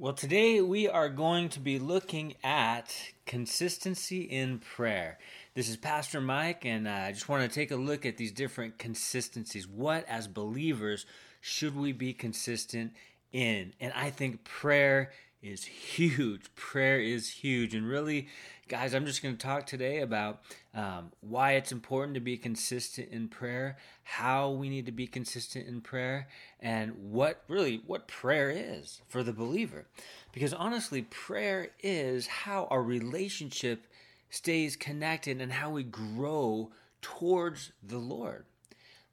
Well, today we are going to be looking at consistency in prayer. This is Pastor Mike, and uh, I just want to take a look at these different consistencies. What, as believers, should we be consistent in? And I think prayer is huge. Prayer is huge. And really, guys, I'm just going to talk today about um, why it's important to be consistent in prayer, how we need to be consistent in prayer, and what really what prayer is for the believer. Because honestly, prayer is how our relationship stays connected and how we grow towards the Lord.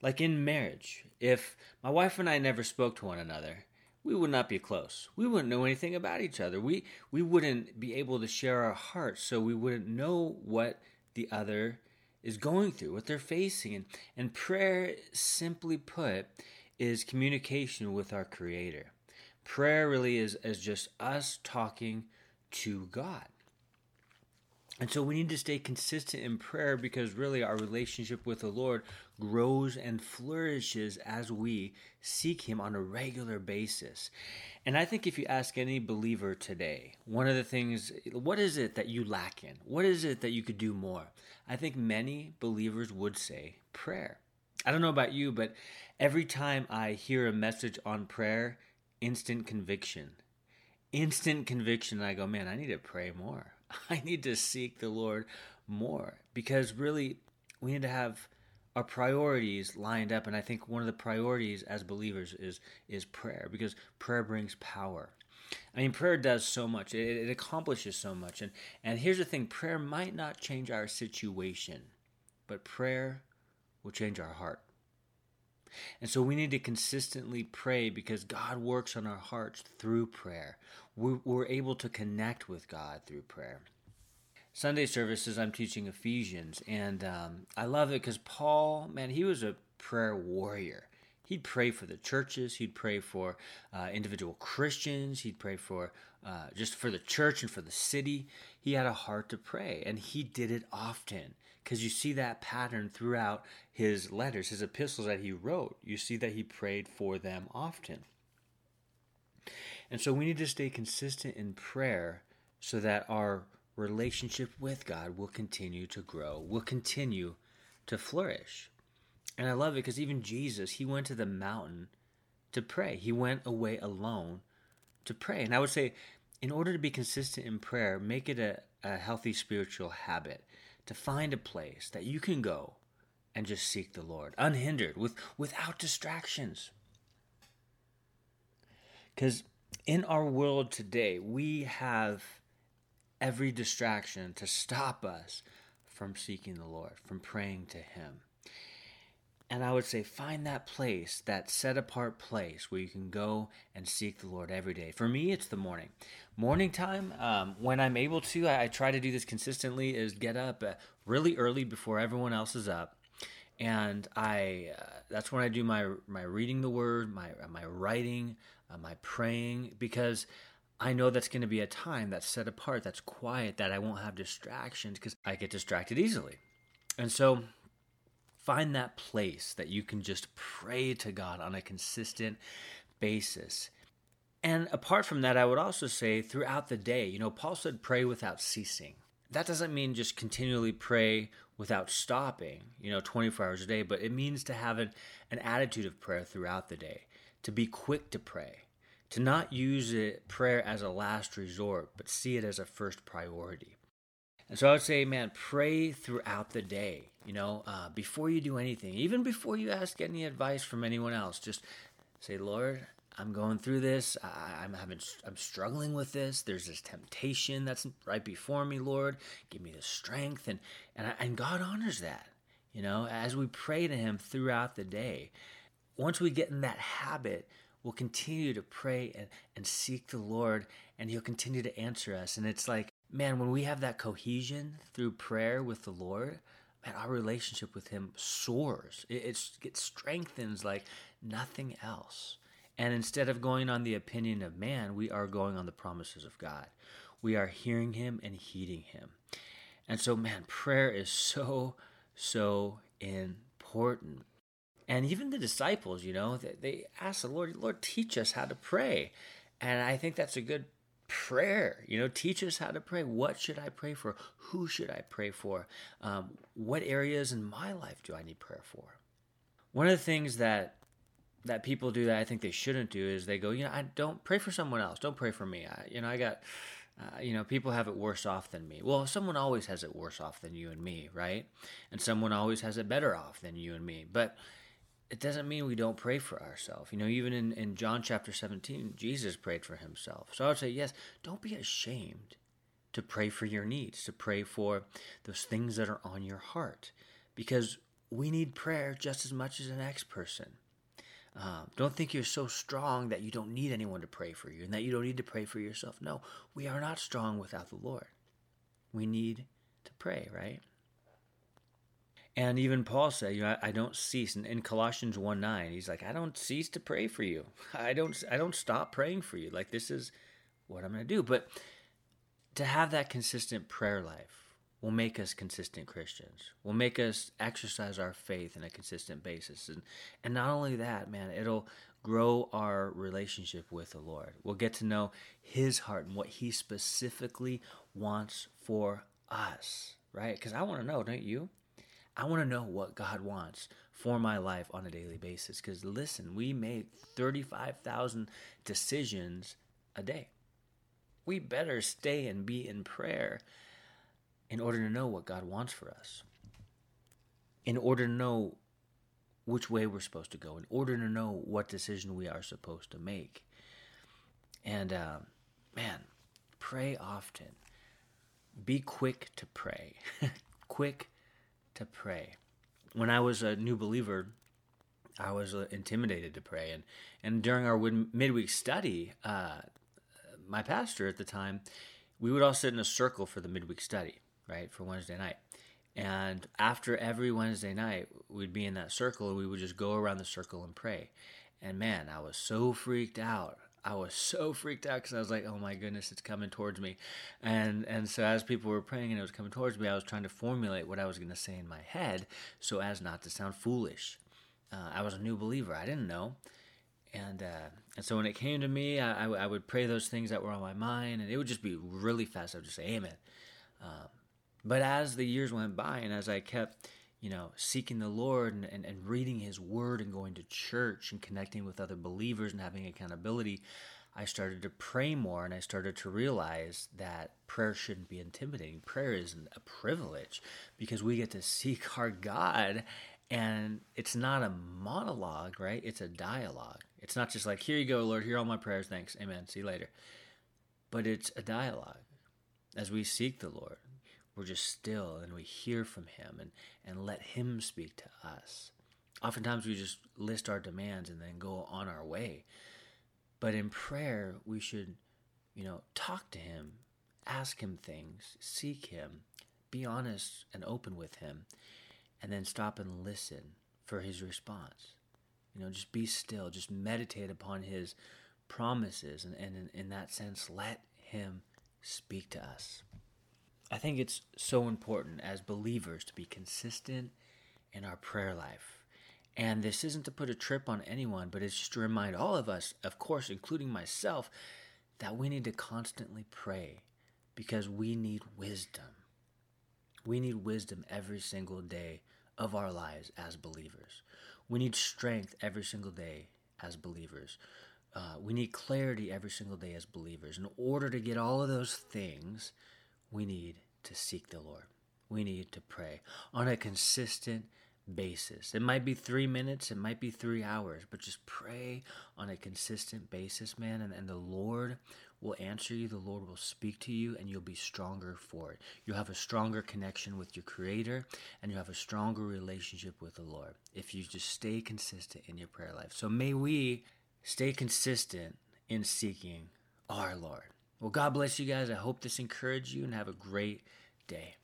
Like in marriage, if my wife and I never spoke to one another, we would not be close. We wouldn't know anything about each other. We we wouldn't be able to share our hearts, so we wouldn't know what the other is going through, what they're facing. And, and prayer, simply put, is communication with our Creator. Prayer really is, is just us talking to God. And so we need to stay consistent in prayer because really our relationship with the Lord grows and flourishes as we seek Him on a regular basis. And I think if you ask any believer today, one of the things, what is it that you lack in? What is it that you could do more? I think many believers would say prayer. I don't know about you, but every time I hear a message on prayer, instant conviction. Instant conviction. I go, man, I need to pray more. I need to seek the Lord more because really we need to have our priorities lined up and I think one of the priorities as believers is is prayer because prayer brings power. I mean prayer does so much. It, it accomplishes so much and and here's the thing prayer might not change our situation but prayer will change our heart. And so we need to consistently pray because God works on our hearts through prayer. We're, able to connect with God through prayer. Sunday services, I'm teaching Ephesians, and um, I love it because Paul, man, he was a prayer warrior. He'd pray for the churches. He'd pray for uh, individual Christians. He'd pray for uh, just for the church and for the city. He had a heart to pray, and he did it often because you see that pattern throughout his letters, his epistles that he wrote. You see that he prayed for them often. And so we need to stay consistent in prayer so that our relationship with God will continue to grow, will continue to flourish. And I love it because even Jesus, he went to the mountain to pray. He went away alone to pray. And I would say, in order to be consistent in prayer, make it a, a healthy spiritual habit to find a place that you can go and just seek the Lord unhindered, with, without distractions. Because in our world today, we have every distraction to stop us from seeking the Lord, from praying to Him. And I would say find that place, that set apart place where you can go and seek the Lord every day. For me, it's the morning. Morning time, um, when I'm able to, I, I, try to do this consistently, is get up uh, really early before everyone else is up. And I, uh, that's when I do my my reading the Word, my my writing, uh, my praying, because I know that's going to be a time that's set apart, that's quiet, that I won't have distractions because I get distracted easily. And so Find that place that you can just pray to God on a consistent basis. And apart from that, I would also say throughout the day, you know, Paul said pray without ceasing. That doesn't mean just continually pray without stopping, you know, 24 hours a day, but it means to have an, an attitude of prayer throughout the day, to be quick to pray, to not use it, prayer as a last resort, but see it as a first priority. And so I would say, man, pray throughout the day, you know, uh, before you do anything, even before you ask any advice from anyone else. Just say, Lord, I'm going through this. I, am having, I'm struggling with this. There's this temptation that's right before me, Lord. Give me the strength, and and and God honors that. You know, as we pray to Him throughout the day. Once we get in that habit, we'll continue to pray and, and seek the Lord, and He'll continue to answer us. And it's like man, when we have that cohesion through prayer with the Lord, man, our relationship with Him soars. It, it, it strengthens like nothing else. And instead of going on the opinion of man, we are going on the promises of God. We are hearing Him and heeding Him. And so, man, prayer is so, so important. And even the disciples, you know, they, they the Lord, Lord, teach us how to pray. And I think that's a good prayer. You know, teach us how to pray. What should I pray for? Who should I pray for? Um, what areas in my life do I need prayer for? One of the things that that people do that I think they shouldn't do is they go, you know, I don't pray for someone else. Don't pray for me. I, you know, I got, uh, you know, people have it worse off than me. Well, someone always has it worse off than you and me, right? And someone always has it better off than you and me. But it doesn't mean we don't pray for ourselves. You know, even in, in John chapter 17, Jesus prayed for himself. So I would say, yes, don't be ashamed to pray for your needs, to pray for those things that are on your heart, because we need prayer just as much as the next person. Um, don't think you're so strong that you don't need anyone to pray for you and that you don't need to pray for yourself. No, we are not strong without the Lord. We need to pray, right? And even Paul said, you know, I, I don't cease. And in Colossians 1 9, he's like, I don't cease to pray for you. I don't I don't stop praying for you. Like this is what I'm gonna do. But to have that consistent prayer life will make us consistent Christians. Will make us exercise our faith in a consistent basis. And and not only that, man, it'll grow our relationship with the Lord. We'll get to know his heart and what he specifically wants for us, right? Cuz I want to know, don't you? I want to know what God wants for my life on a daily basis. Because listen, we make 35,000 decisions a day. We better stay and be in prayer in order to know what God wants for us, in order to know which way we're supposed to go, in order to know what decision we are supposed to make. And uh, man, pray often. Be quick to pray. quick to pray. When I was a new believer, I was uh, intimidated to pray, and and during our midweek study, uh, my pastor at the time, we would all sit in a circle for the midweek study, right, for Wednesday night. And after every Wednesday night, we'd be in that circle, and we would just go around the circle and pray. And man, I was so freaked out I was so freaked out because I was like, "Oh my goodness, it's coming towards me," and and so as people were praying and it was coming towards me, I was trying to formulate what I was going to say in my head so as not to sound foolish. Uh, I was a new believer; I didn't know, and uh, and so when it came to me, I, would pray those things that were on my mind, and it would just be really fast. I would just say, "Amen." Um, but as the years went by, and as I kept you know, seeking the Lord and, and, and reading His Word and going to church and connecting with other believers and having accountability, I started to pray more and I started to realize that prayer shouldn't be intimidating. Prayer is a privilege because we get to seek our God and it's not a monologue, right? It's a dialogue. It's not just like, here you go, Lord, hear all my prayers, thanks, amen, see you later. But it's a dialogue as we seek the Lord we're just still and we hear from him and, and let him speak to us. Oftentimes we just list our demands and then go on our way. But in prayer, we should, you know, talk to him, ask him things, seek him, be honest and open with him, and then stop and listen for his response. You know, just be still, just meditate upon his promises, and, and in, in that sense, let him speak to us. I think it's so important as believers to be consistent in our prayer life. And this isn't to put a trip on anyone, but it's just to remind all of us, of course, including myself, that we need to constantly pray because we need wisdom. We need wisdom every single day of our lives as believers. We need strength every single day as believers. Uh, we need clarity every single day as believers. In order to get all of those things, we need to seek the Lord. We need to pray on a consistent basis. It might be three minutes, it might be three hours, but just pray on a consistent basis, man, and, and the Lord will answer you, the Lord will speak to you, and you'll be stronger for it. You'll have a stronger connection with your Creator, and you have a stronger relationship with the Lord if you just stay consistent in your prayer life. So may we stay consistent in seeking our Lord. Well, God bless you guys. I hope this encouraged you and have a great day.